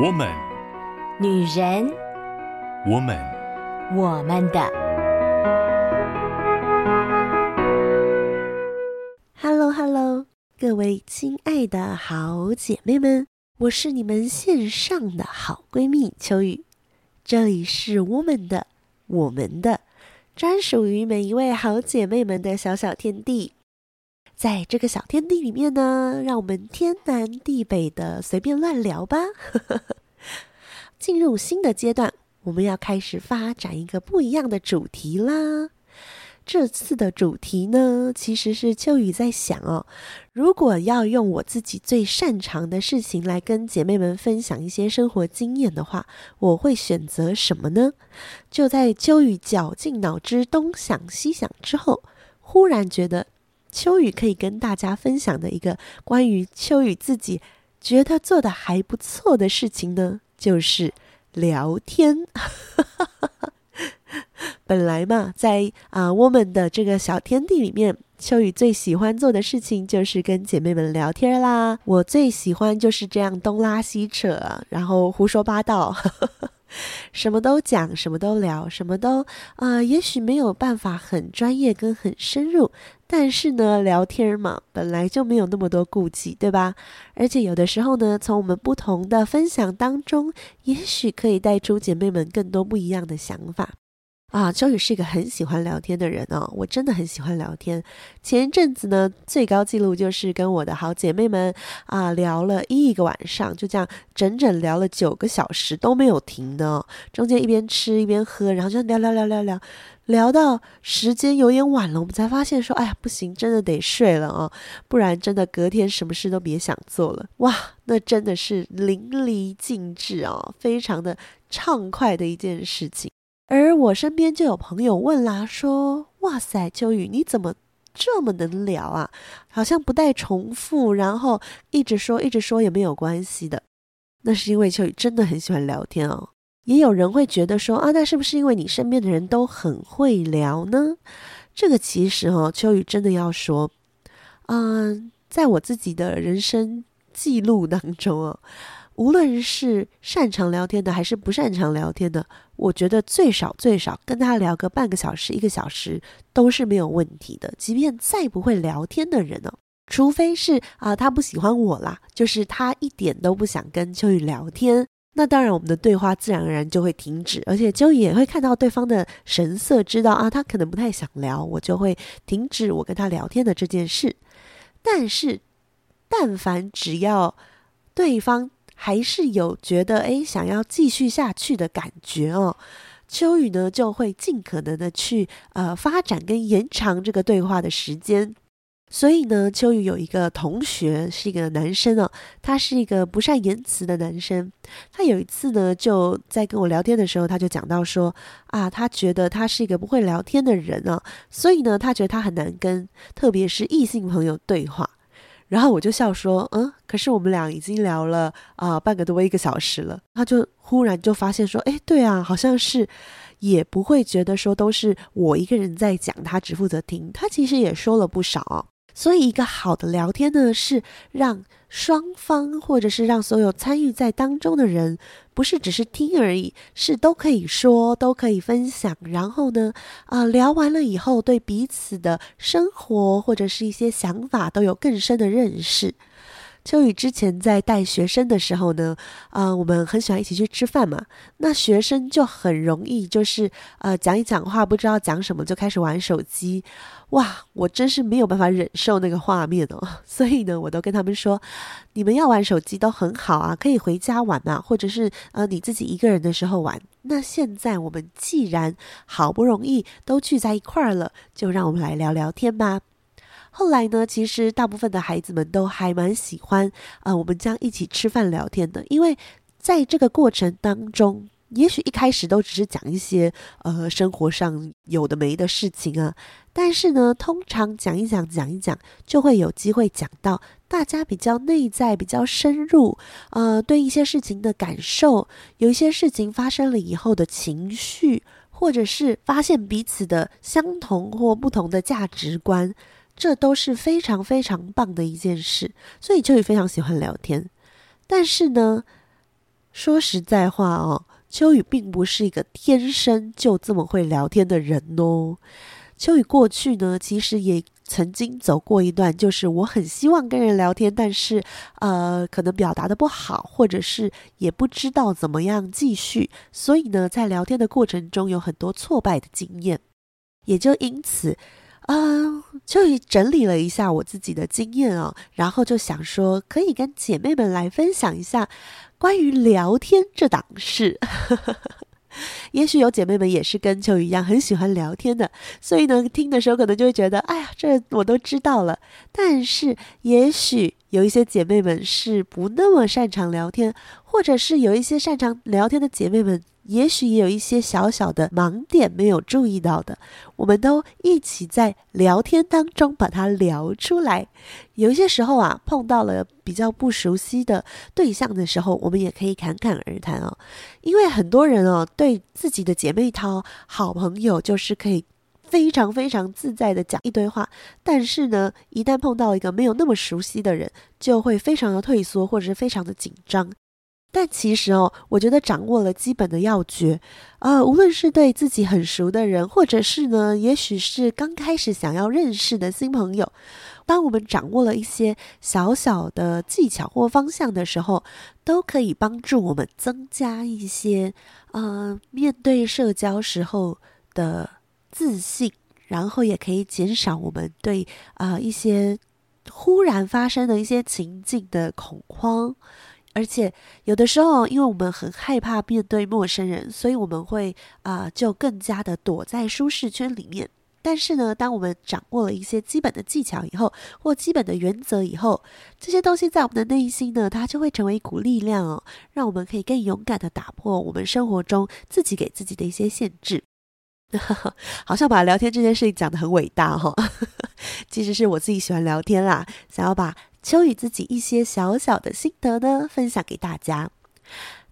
我们，女人，我们，我们的。Hello Hello，各位亲爱的好姐妹们，我是你们线上的好闺蜜秋雨，这里是我们的，我们的，专属于每一位好姐妹们的小小天地。在这个小天地里面呢，让我们天南地北的随便乱聊吧。进入新的阶段，我们要开始发展一个不一样的主题啦。这次的主题呢，其实是秋雨在想哦，如果要用我自己最擅长的事情来跟姐妹们分享一些生活经验的话，我会选择什么呢？就在秋雨绞尽脑汁东想西想之后，忽然觉得。秋雨可以跟大家分享的一个关于秋雨自己觉得做的还不错的事情呢，就是聊天。本来嘛，在啊、呃、我们的这个小天地里面，秋雨最喜欢做的事情就是跟姐妹们聊天啦。我最喜欢就是这样东拉西扯，然后胡说八道。什么都讲，什么都聊，什么都啊、呃，也许没有办法很专业跟很深入，但是呢，聊天嘛，本来就没有那么多顾忌，对吧？而且有的时候呢，从我们不同的分享当中，也许可以带出姐妹们更多不一样的想法。啊，秋雨是一个很喜欢聊天的人哦，我真的很喜欢聊天。前一阵子呢，最高纪录就是跟我的好姐妹们啊聊了一个晚上，就这样整整聊了九个小时都没有停的。中间一边吃一边喝，然后就聊聊聊聊聊，聊到时间有点晚了，我们才发现说，哎呀，不行，真的得睡了哦，不然真的隔天什么事都别想做了。哇，那真的是淋漓尽致哦，非常的畅快的一件事情。而我身边就有朋友问啦，说：“哇塞，秋雨你怎么这么能聊啊？好像不带重复，然后一直说一直说也没有关系的。”那是因为秋雨真的很喜欢聊天哦。也有人会觉得说：“啊，那是不是因为你身边的人都很会聊呢？”这个其实哦，秋雨真的要说，嗯，在我自己的人生记录当中哦。无论是擅长聊天的还是不擅长聊天的，我觉得最少最少跟他聊个半个小时、一个小时都是没有问题的。即便再不会聊天的人呢、除非是啊、他不喜欢我啦，就是他一点都不想跟秋雨聊天，那当然我们的对话自然而然就会停止，而且秋雨也会看到对方的神色，知道啊他可能不太想聊，我就会停止我跟他聊天的这件事。但是，但凡只要对方。还是有觉得诶，想要继续下去的感觉哦。秋雨呢就会尽可能的去呃发展跟延长这个对话的时间。所以呢，秋雨有一个同学是一个男生哦，他是一个不善言辞的男生。他有一次呢就在跟我聊天的时候，他就讲到说啊，他觉得他是一个不会聊天的人哦，所以呢，他觉得他很难跟特别是异性朋友对话。然后我就笑说，嗯，可是我们俩已经聊了啊、半个多一个小时了。他就忽然就发现说，哎，对啊，好像是，也不会觉得说都是我一个人在讲，他只负责听。他其实也说了不少哦。所以，一个好的聊天呢，是让双方或者是让所有参与在当中的人，不是只是听而已，是都可以说，都可以分享。然后呢，啊、聊完了以后，对彼此的生活或者是一些想法都有更深的认识。秋雨之前在带学生的时候呢，啊、我们很喜欢一起去吃饭嘛。那学生就很容易就是呃讲一讲话不知道讲什么就开始玩手机，哇，我真是没有办法忍受那个画面哦。所以呢，我都跟他们说，你们要玩手机都很好啊，可以回家玩嘛，或者是呃你自己一个人的时候玩。那现在我们既然好不容易都聚在一块儿了，就让我们来聊聊天吧。后来呢，其实大部分的孩子们都还蛮喜欢，呃，我们将一起吃饭聊天的，因为在这个过程当中，也许一开始都只是讲一些呃生活上有的没的事情啊，但是呢，通常讲一讲讲一讲，就会有机会讲到大家比较内在、比较深入，呃，对一些事情的感受，有一些事情发生了以后的情绪，或者是发现彼此的相同或不同的价值观。这都是非常非常棒的一件事，所以秋雨非常喜欢聊天。但是呢，说实在话哦，秋雨并不是一个天生就这么会聊天的人哦。秋雨过去呢，其实也曾经走过一段，就是我很希望跟人聊天，但是呃，可能表达的不好，或者是也不知道怎么样继续，所以呢，在聊天的过程中有很多挫败的经验，也就因此。啊、呃，就整理了一下我自己的经验哦，然后就想说，可以跟姐妹们来分享一下关于聊天这档事。也许有姐妹们也是跟秋雨一样很喜欢聊天的，所以呢，听的时候可能就会觉得，哎呀，这我都知道了。但是，也许有一些姐妹们是不那么擅长聊天，或者是有一些擅长聊天的姐妹们。也许也有一些小小的盲点没有注意到的，我们都一起在聊天当中把它聊出来。有一些时候啊，碰到了比较不熟悉的对象的时候，我们也可以侃侃而谈哦。因为很多人哦，对自己的姐妹淘、好朋友，就是可以非常非常自在的讲一堆话，但是呢，一旦碰到一个没有那么熟悉的人，就会非常的退缩，或者是非常的紧张。但其实哦，我觉得掌握了基本的要诀，呃，无论是对自己很熟的人，或者是呢，也许是刚开始想要认识的新朋友，当我们掌握了一些小小的技巧或方向的时候，都可以帮助我们增加一些，呃，面对社交时候的自信，然后也可以减少我们对啊、一些忽然发生的一些情境的恐慌。而且有的时候，因为我们很害怕面对陌生人，所以我们会啊、就更加的躲在舒适圈里面。但是呢，当我们掌握了一些基本的技巧以后，或基本的原则以后，这些东西在我们的内心呢，它就会成为一股力量哦，让我们可以更勇敢的打破我们生活中自己给自己的一些限制。好像把聊天这件事情讲得很伟大哈、哦，其实是我自己喜欢聊天啦，想要把。秋雨自己一些小小的心得呢，分享给大家。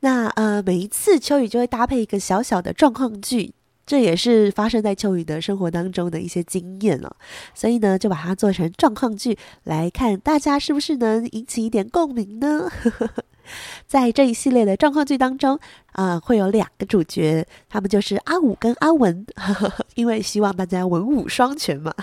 那呃，每一次秋雨就会搭配一个小小的状况剧，这也是发生在秋雨的生活当中的一些经验了。所以呢，就把它做成状况剧来看，大家是不是能引起一点共鸣呢？在这一系列的状况剧当中，啊、会有两个主角，他们就是阿武跟阿文，因为希望大家文武双全嘛。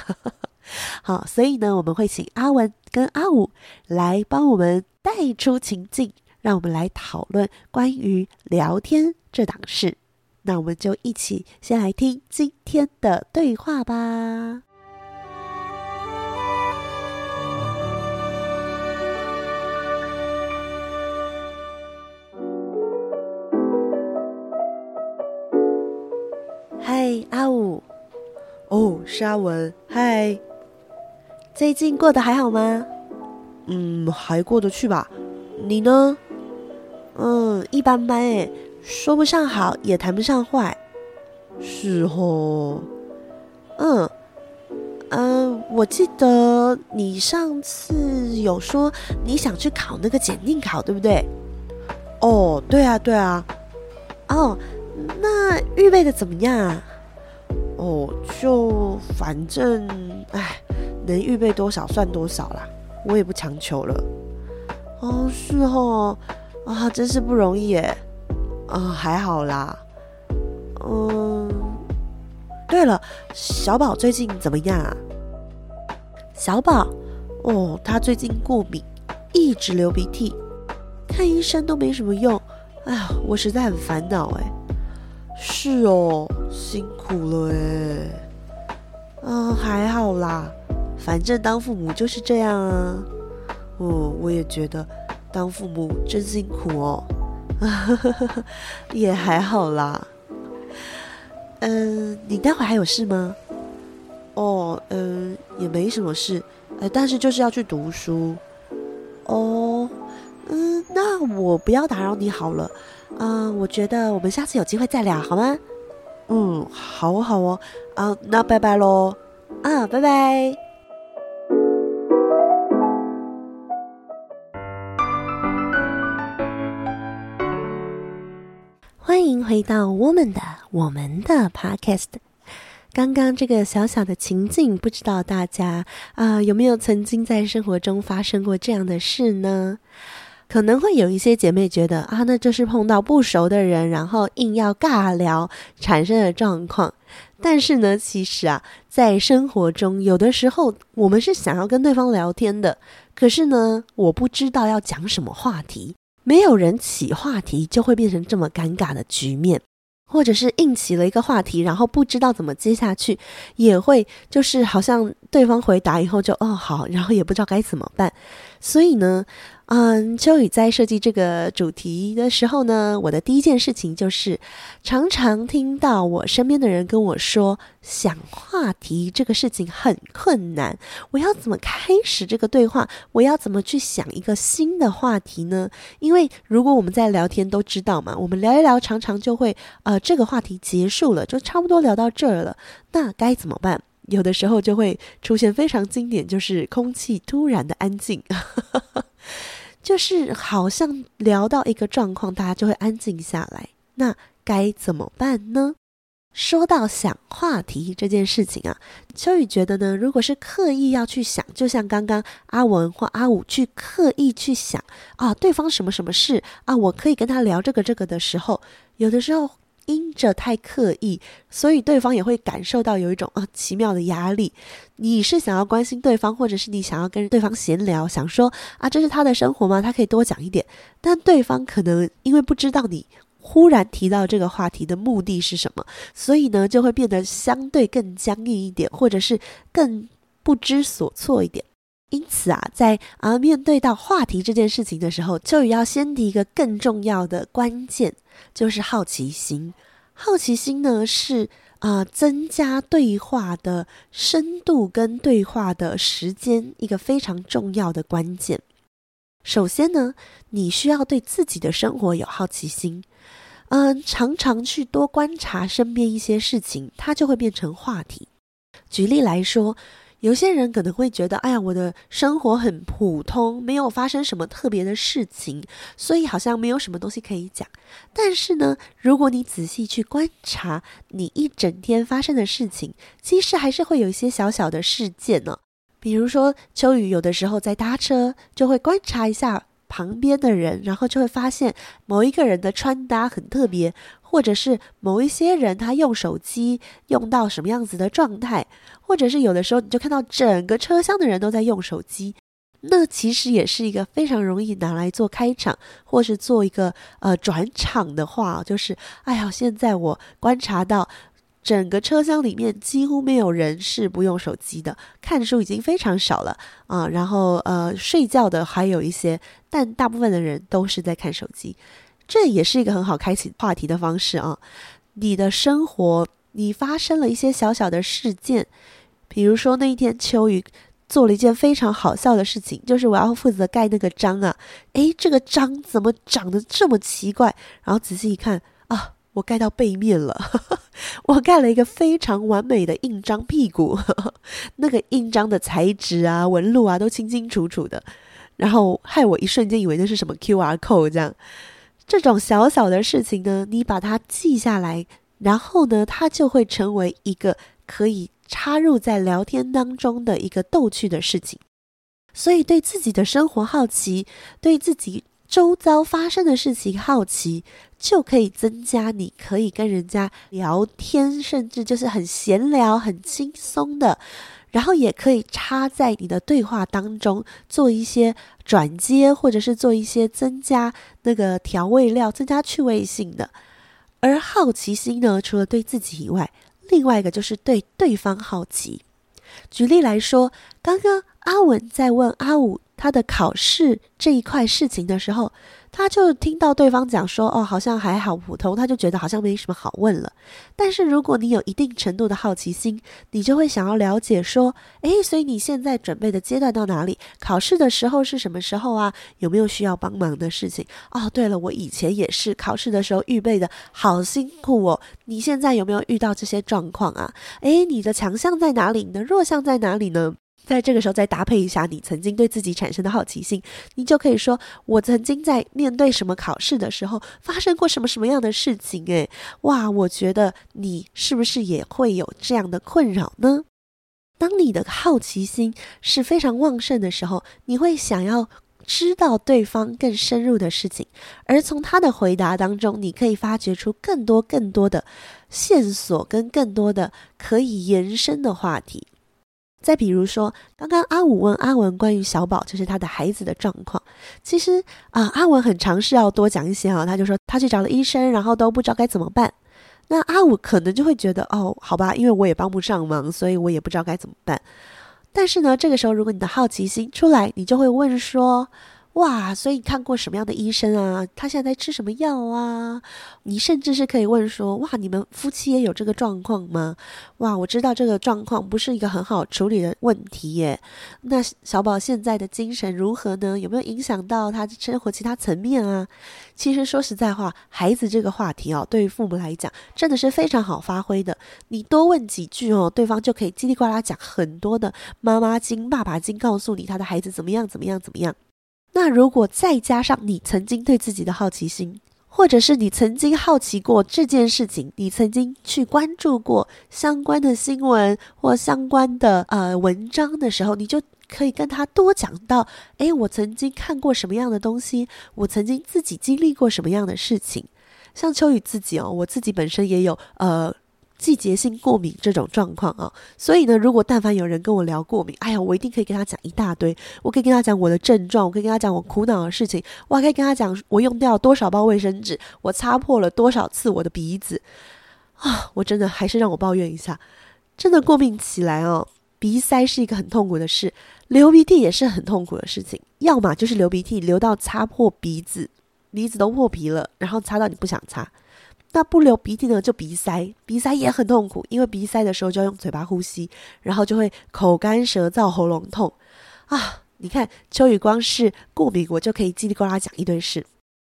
好，所以呢，我们会请阿文跟阿武来帮我们带出情境，让我们来讨论关于聊天这档事。那我们就一起先来听今天的对话吧。嗨，阿五。哦，是阿文。嗨。最近过得还好吗？嗯，还过得去吧。你呢？嗯，一般般诶，说不上好，也谈不上坏。是哦。嗯，嗯，我记得你上次有说你想去考那个检定考，对不对？哦，对啊，对啊。哦，那预备的怎么样啊？哦，就反正，哎。能预备多少算多少啦，我也不强求了。哦，是哦，啊，真是不容易耶。啊，还好啦。嗯，对了，小宝最近怎么样啊？小宝，哦，他最近过敏，一直流鼻涕，看医生都没什么用。哎呀，我实在很烦恼哎。是哦，辛苦了哎。嗯，还好啦。反正当父母就是这样啊，哦，我也觉得当父母真辛苦哦，也还好啦。嗯，你待会还有事吗？哦，嗯，也没什么事，呃，但是就是要去读书。哦，嗯，那我不要打扰你好了。嗯，我觉得我们下次有机会再聊好吗？嗯，好哦，好哦，啊，那拜拜喽。啊，拜拜。欢迎回到我们的我们的 Podcast。刚刚这个小小的情境，不知道大家啊、有没有曾经在生活中发生过这样的事呢？可能会有一些姐妹觉得啊，那就是碰到不熟的人，然后硬要尬聊产生的状况。但是呢，其实啊，在生活中，有的时候我们是想要跟对方聊天的，可是呢，我不知道要讲什么话题，没有人起话题，就会变成这么尴尬的局面。或者是硬起了一个话题，然后不知道怎么接下去，也会就是好像对方回答以后就哦好，然后也不知道该怎么办，所以呢。嗯，秋雨在设计这个主题的时候呢，我的第一件事情就是，常常听到我身边的人跟我说，想话题这个事情很困难。我要怎么开始这个对话？我要怎么去想一个新的话题呢？因为如果我们在聊天都知道嘛，我们聊一聊，常常就会呃，这个话题结束了，就差不多聊到这儿了。那该怎么办？有的时候就会出现非常经典，就是空气突然的安静。就是好像聊到一个状况，大家就会安静下来。那该怎么办呢？说到想话题这件事情啊，秋雨觉得呢，如果是刻意要去想，就像刚刚阿文或阿武去刻意去想啊，对方什么什么事啊，我可以跟他聊这个这个的时候，有的时候。因着太刻意，所以对方也会感受到有一种啊奇妙的压力。你是想要关心对方，或者是你想要跟对方闲聊，想说啊，这是他的生活吗？他可以多讲一点。但对方可能因为不知道你忽然提到这个话题的目的是什么，所以呢就会变得相对更僵硬一点，或者是更不知所措一点。因此啊，在啊面对到话题这件事情的时候，就要先提一个更重要的关键。就是好奇心，好奇心呢是啊、增加对话的深度跟对话的时间一个非常重要的关键。首先呢，你需要对自己的生活有好奇心，嗯、常常去多观察身边一些事情，它就会变成话题。举例来说。有些人可能会觉得，哎呀，我的生活很普通，没有发生什么特别的事情，所以好像没有什么东西可以讲。但是呢，如果你仔细去观察你一整天发生的事情，其实还是会有一些小小的事件呢。比如说，秋雨有的时候在搭车，就会观察一下旁边的人，然后就会发现某一个人的穿搭很特别。或者是某一些人他用手机用到什么样子的状态，或者是有的时候你就看到整个车厢的人都在用手机，那其实也是一个非常容易拿来做开场，或是做一个呃转场的话，就是哎呀，现在我观察到整个车厢里面几乎没有人是不用手机的，看书已经非常少了啊，然后呃睡觉的还有一些，但大部分的人都是在看手机。这也是一个很好开启话题的方式啊！你的生活，你发生了一些小小的事件，比如说那一天秋雨做了一件非常好笑的事情，就是我要负责盖那个章啊，诶，这个章怎么长得这么奇怪？然后仔细一看啊，我盖到背面了，我盖了一个非常完美的印章屁股，那个印章的材质啊、纹路啊都清清楚楚的，然后害我一瞬间以为那是什么 QR code 这样。这种小小的事情呢，你把它记下来，然后呢，它就会成为一个可以插入在聊天当中的一个逗趣的事情。所以，对自己的生活好奇，对自己周遭发生的事情好奇，就可以增加你可以跟人家聊天，甚至就是很闲聊、很轻松的。然后也可以插在你的对话当中做一些转接，或者是做一些增加那个调味料、增加趣味性的。而好奇心呢，除了对自己以外，另外一个就是对对方好奇。举例来说，刚刚阿文在问阿武他的考试这一块事情的时候。他就听到对方讲说：“哦，好像还好普通。”他就觉得好像没什么好问了。但是如果你有一定程度的好奇心，你就会想要了解说：“诶，所以你现在准备的阶段到哪里？考试的时候是什么时候啊？有没有需要帮忙的事情？哦，对了，我以前也是考试的时候预备的好辛苦哦。你现在有没有遇到这些状况啊？诶，你的强项在哪里？你的弱项在哪里呢？”在这个时候，再搭配一下你曾经对自己产生的好奇心，你就可以说：“我曾经在面对什么考试的时候，发生过什么什么样的事情？”诶，哇，我觉得你是不是也会有这样的困扰呢？当你的好奇心是非常旺盛的时候，你会想要知道对方更深入的事情，而从他的回答当中，你可以发掘出更多更多的线索，跟更多的可以延伸的话题。再比如说，刚刚阿武问阿文关于小宝，就是他的孩子的状况。其实啊，阿文很尝试要多讲一些啊，他就说他去找了医生，然后都不知道该怎么办。那阿武可能就会觉得，哦，好吧，因为我也帮不上忙，所以我也不知道该怎么办。但是呢，这个时候如果你的好奇心出来，你就会问说。哇，所以你看过什么样的医生啊？他现在在吃什么药啊？你甚至是可以问说：哇，你们夫妻也有这个状况吗？哇，我知道这个状况不是一个很好处理的问题耶。那小宝现在的精神如何呢？有没有影响到他的生活其他层面啊？其实说实在话，孩子这个话题哦，对于父母来讲真的是非常好发挥的。你多问几句哦，对方就可以叽里呱啦讲很多的妈妈经、爸爸经，告诉你他的孩子怎么样、怎么样、怎么样。那如果再加上你曾经对自己的好奇心，或者是你曾经好奇过这件事情，你曾经去关注过相关的新闻或相关的呃文章的时候，你就可以跟他多讲到：诶，我曾经看过什么样的东西，我曾经自己经历过什么样的事情。像秋雨自己哦，我自己本身也有呃。季节性过敏这种状况啊，所以呢，如果但凡有人跟我聊过敏，哎呀，我一定可以跟他讲一大堆。我可以跟他讲我的症状，我可以跟他讲我苦恼的事情，我还可以跟他讲我用掉多少包卫生纸，我擦破了多少次我的鼻子啊！我真的还是让我抱怨一下，真的过敏起来哦，鼻塞是一个很痛苦的事，流鼻涕也是很痛苦的事情。要么就是流鼻涕流到擦破鼻子，鼻子都破皮了，然后擦到你不想擦。那不流鼻涕呢，就鼻塞，鼻塞也很痛苦，因为鼻塞的时候就要用嘴巴呼吸，然后就会口干舌燥、喉咙痛啊！你看秋雨光是过敏，我就可以叽里呱啦讲一堆事。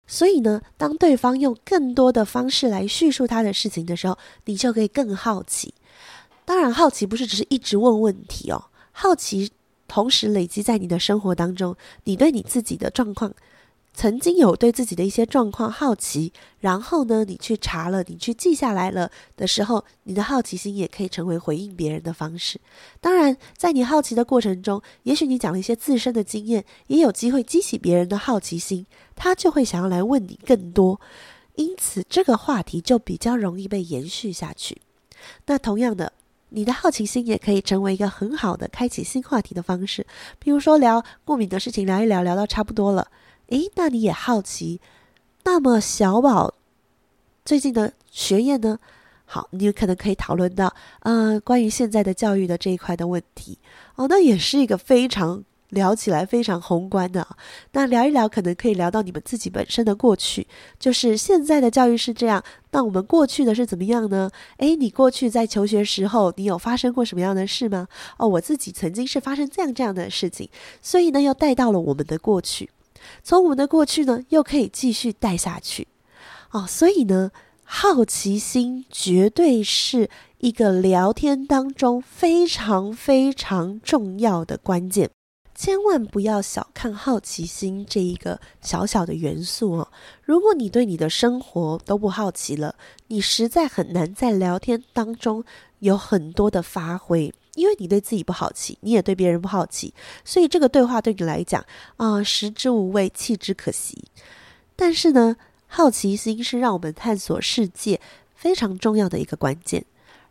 所以呢，当对方用更多的方式来叙述他的事情的时候，你就可以更好奇。当然，好奇不是只是一直问问题哦，好奇同时累积在你的生活当中，你对你自己的状况。曾经有对自己的一些状况好奇，然后呢，你去查了，你去记下来了的时候，你的好奇心也可以成为回应别人的方式。当然，在你好奇的过程中，也许你讲了一些自身的经验，也有机会激起别人的好奇心，他就会想要来问你更多，因此这个话题就比较容易被延续下去。那同样的，你的好奇心也可以成为一个很好的开启新话题的方式，比如说聊过敏的事情，聊一聊，聊到差不多了。诶，那你也好奇，那么小宝最近的学业呢？好，你有可能可以讨论到，呃，关于现在的教育的这一块的问题哦，那也是一个非常聊起来非常宏观的。那聊一聊，可能可以聊到你们自己本身的过去，就是现在的教育是这样，那我们过去的是怎么样呢？诶，你过去在求学时候，你有发生过什么样的事吗？哦，我自己曾经是发生这样这样的事情，所以呢，又带到了我们的过去。从我们的过去呢，又可以继续带下去，哦，所以呢，好奇心绝对是一个聊天当中非常非常重要的关键，千万不要小看好奇心这一个小小的元素哦。如果你对你的生活都不好奇了，你实在很难在聊天当中有很多的发挥。因为你对自己不好奇，你也对别人不好奇，所以这个对话对你来讲啊，食之无味，弃之可惜。但是呢，好奇心是让我们探索世界非常重要的一个关键，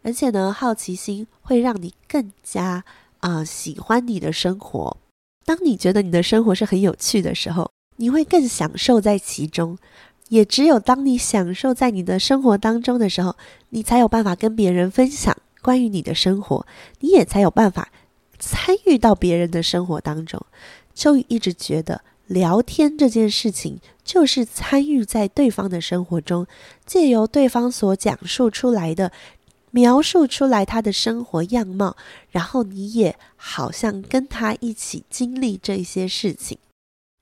而且呢，好奇心会让你更加啊，喜欢你的生活。当你觉得你的生活是很有趣的时候，你会更享受在其中。也只有当你享受在你的生活当中的时候，你才有办法跟别人分享。关于你的生活，你也才有办法参与到别人的生活当中。秋雨一直觉得，聊天这件事情就是参与在对方的生活中，借由对方所讲述出来的、描述出来他的生活样貌，然后你也好像跟他一起经历这些事情。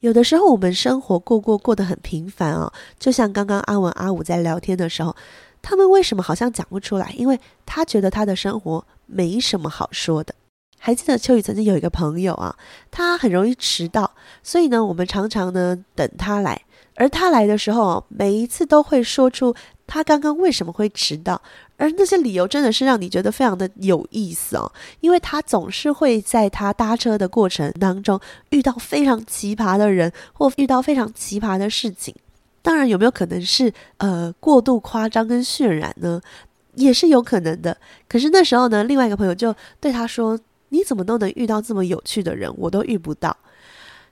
有的时候，我们生活过过过得很平凡哦，就像刚刚阿文阿武在聊天的时候。他们为什么好像讲不出来？因为他觉得他的生活没什么好说的。还记得秋雨曾经有一个朋友啊，他很容易迟到，所以呢，我们常常呢等他来。而他来的时候，每一次都会说出他刚刚为什么会迟到？而那些理由真的是让你觉得非常的有意思哦，因为他总是会在他搭车的过程当中遇到非常奇葩的人，或遇到非常奇葩的事情。当然，有没有可能是呃过度夸张跟渲染呢？也是有可能的。可是那时候呢，另外一个朋友就对他说：“你怎么都能遇到这么有趣的人，我都遇不到。”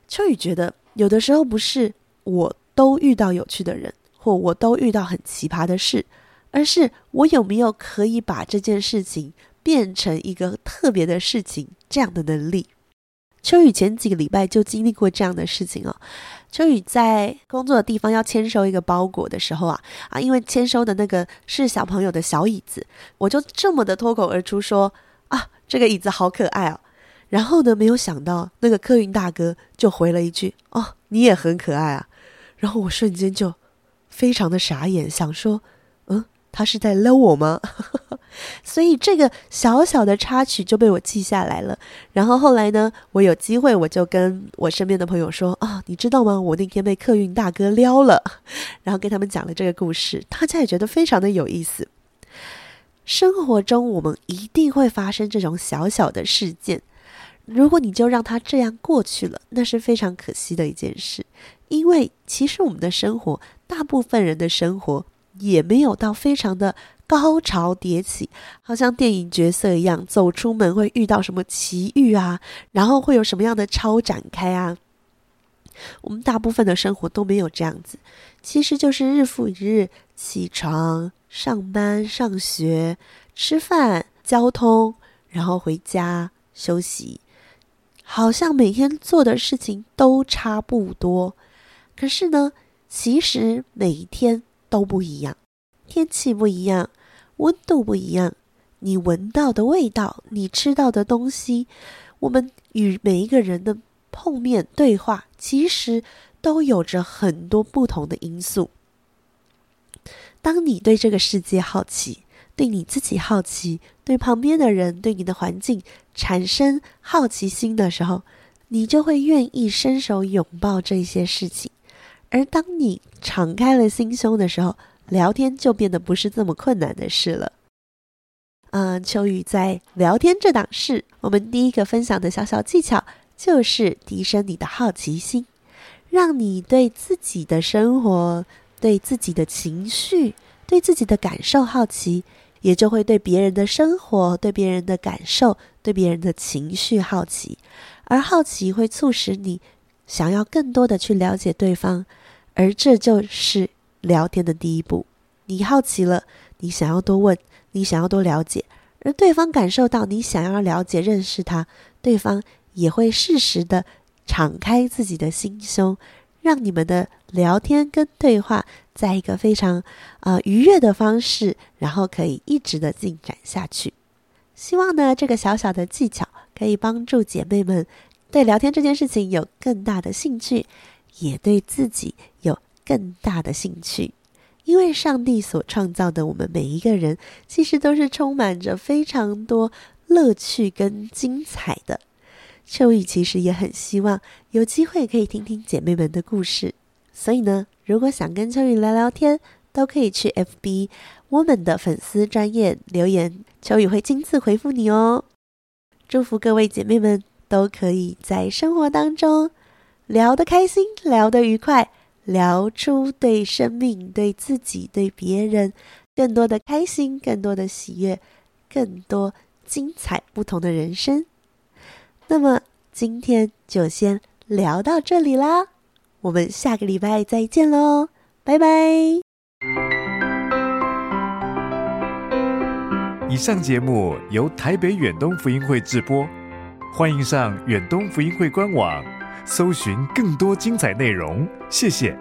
秋雨觉得有的时候不是我都遇到有趣的人，或我都遇到很奇葩的事。而是我有没有可以把这件事情变成一个特别的事情这样的能力？秋雨前几个礼拜就经历过这样的事情哦。秋雨在工作的地方要签收一个包裹的时候啊啊，因为签收的那个是小朋友的小椅子，我就这么的脱口而出说啊，这个椅子好可爱哦。然后呢，没有想到那个客运大哥就回了一句哦，你也很可爱啊。然后我瞬间就非常的傻眼，想说。嗯他是在搂我吗？所以这个小小的插曲就被我记下来了。然后后来呢，我有机会我就跟我身边的朋友说啊，你知道吗？我那天被客运大哥撩了。然后跟他们讲了这个故事，大家也觉得非常的有意思。生活中我们一定会发生这种小小的事件，如果你就让它这样过去了，那是非常可惜的一件事。因为其实我们的生活，大部分人的生活。也没有到非常的高潮迭起，好像电影角色一样，走出门会遇到什么奇遇啊，然后会有什么样的超展开啊。我们大部分的生活都没有这样子，其实就是日复一日，起床、上班、上学、吃饭、交通，然后回家休息，好像每天做的事情都差不多。可是呢，其实每一天。都不一样，天气不一样，温度不一样，你闻到的味道，你吃到的东西，我们与每一个人的碰面对话，其实都有着很多不同的因素。当你对这个世界好奇，对你自己好奇，对旁边的人，对你的环境产生好奇心的时候，你就会愿意伸手拥抱这些事情。而当你敞开了心胸的时候，聊天就变得不是这么困难的事了。嗯，秋雨在聊天这档事，我们第一个分享的小小技巧就是提升你的好奇心，让你对自己的生活、对自己的情绪、对自己的感受好奇，也就会对别人的生活、对别人的感受、对别人的情绪好奇，而好奇会促使你想要更多的去了解对方。而这就是聊天的第一步。你好奇了，你想要多问，你想要多了解，而对方感受到你想要了解、认识他，对方也会适时的敞开自己的心胸，让你们的聊天跟对话在一个非常、呃、愉悦的方式，然后可以一直的进展下去。希望呢，这个小小的技巧可以帮助姐妹们对聊天这件事情有更大的兴趣。也对自己有更大的兴趣，因为上帝所创造的我们每一个人，其实都是充满着非常多乐趣跟精彩的。秋雨其实也很希望有机会可以听听姐妹们的故事，所以呢，如果想跟秋雨聊聊天，都可以去 FB Woman 的粉丝专页留言，秋雨会亲自回复你哦。祝福各位姐妹们都可以在生活当中。聊得开心，聊得愉快，聊出对生命、对自己、对别人更多的开心，更多的喜悦，更多精彩不同的人生。那么今天就先聊到这里啦，我们下个礼拜再见喽，拜拜。以上节目由台北远东福音会制播，欢迎上远东福音会官网。搜寻更多精彩内容，谢谢。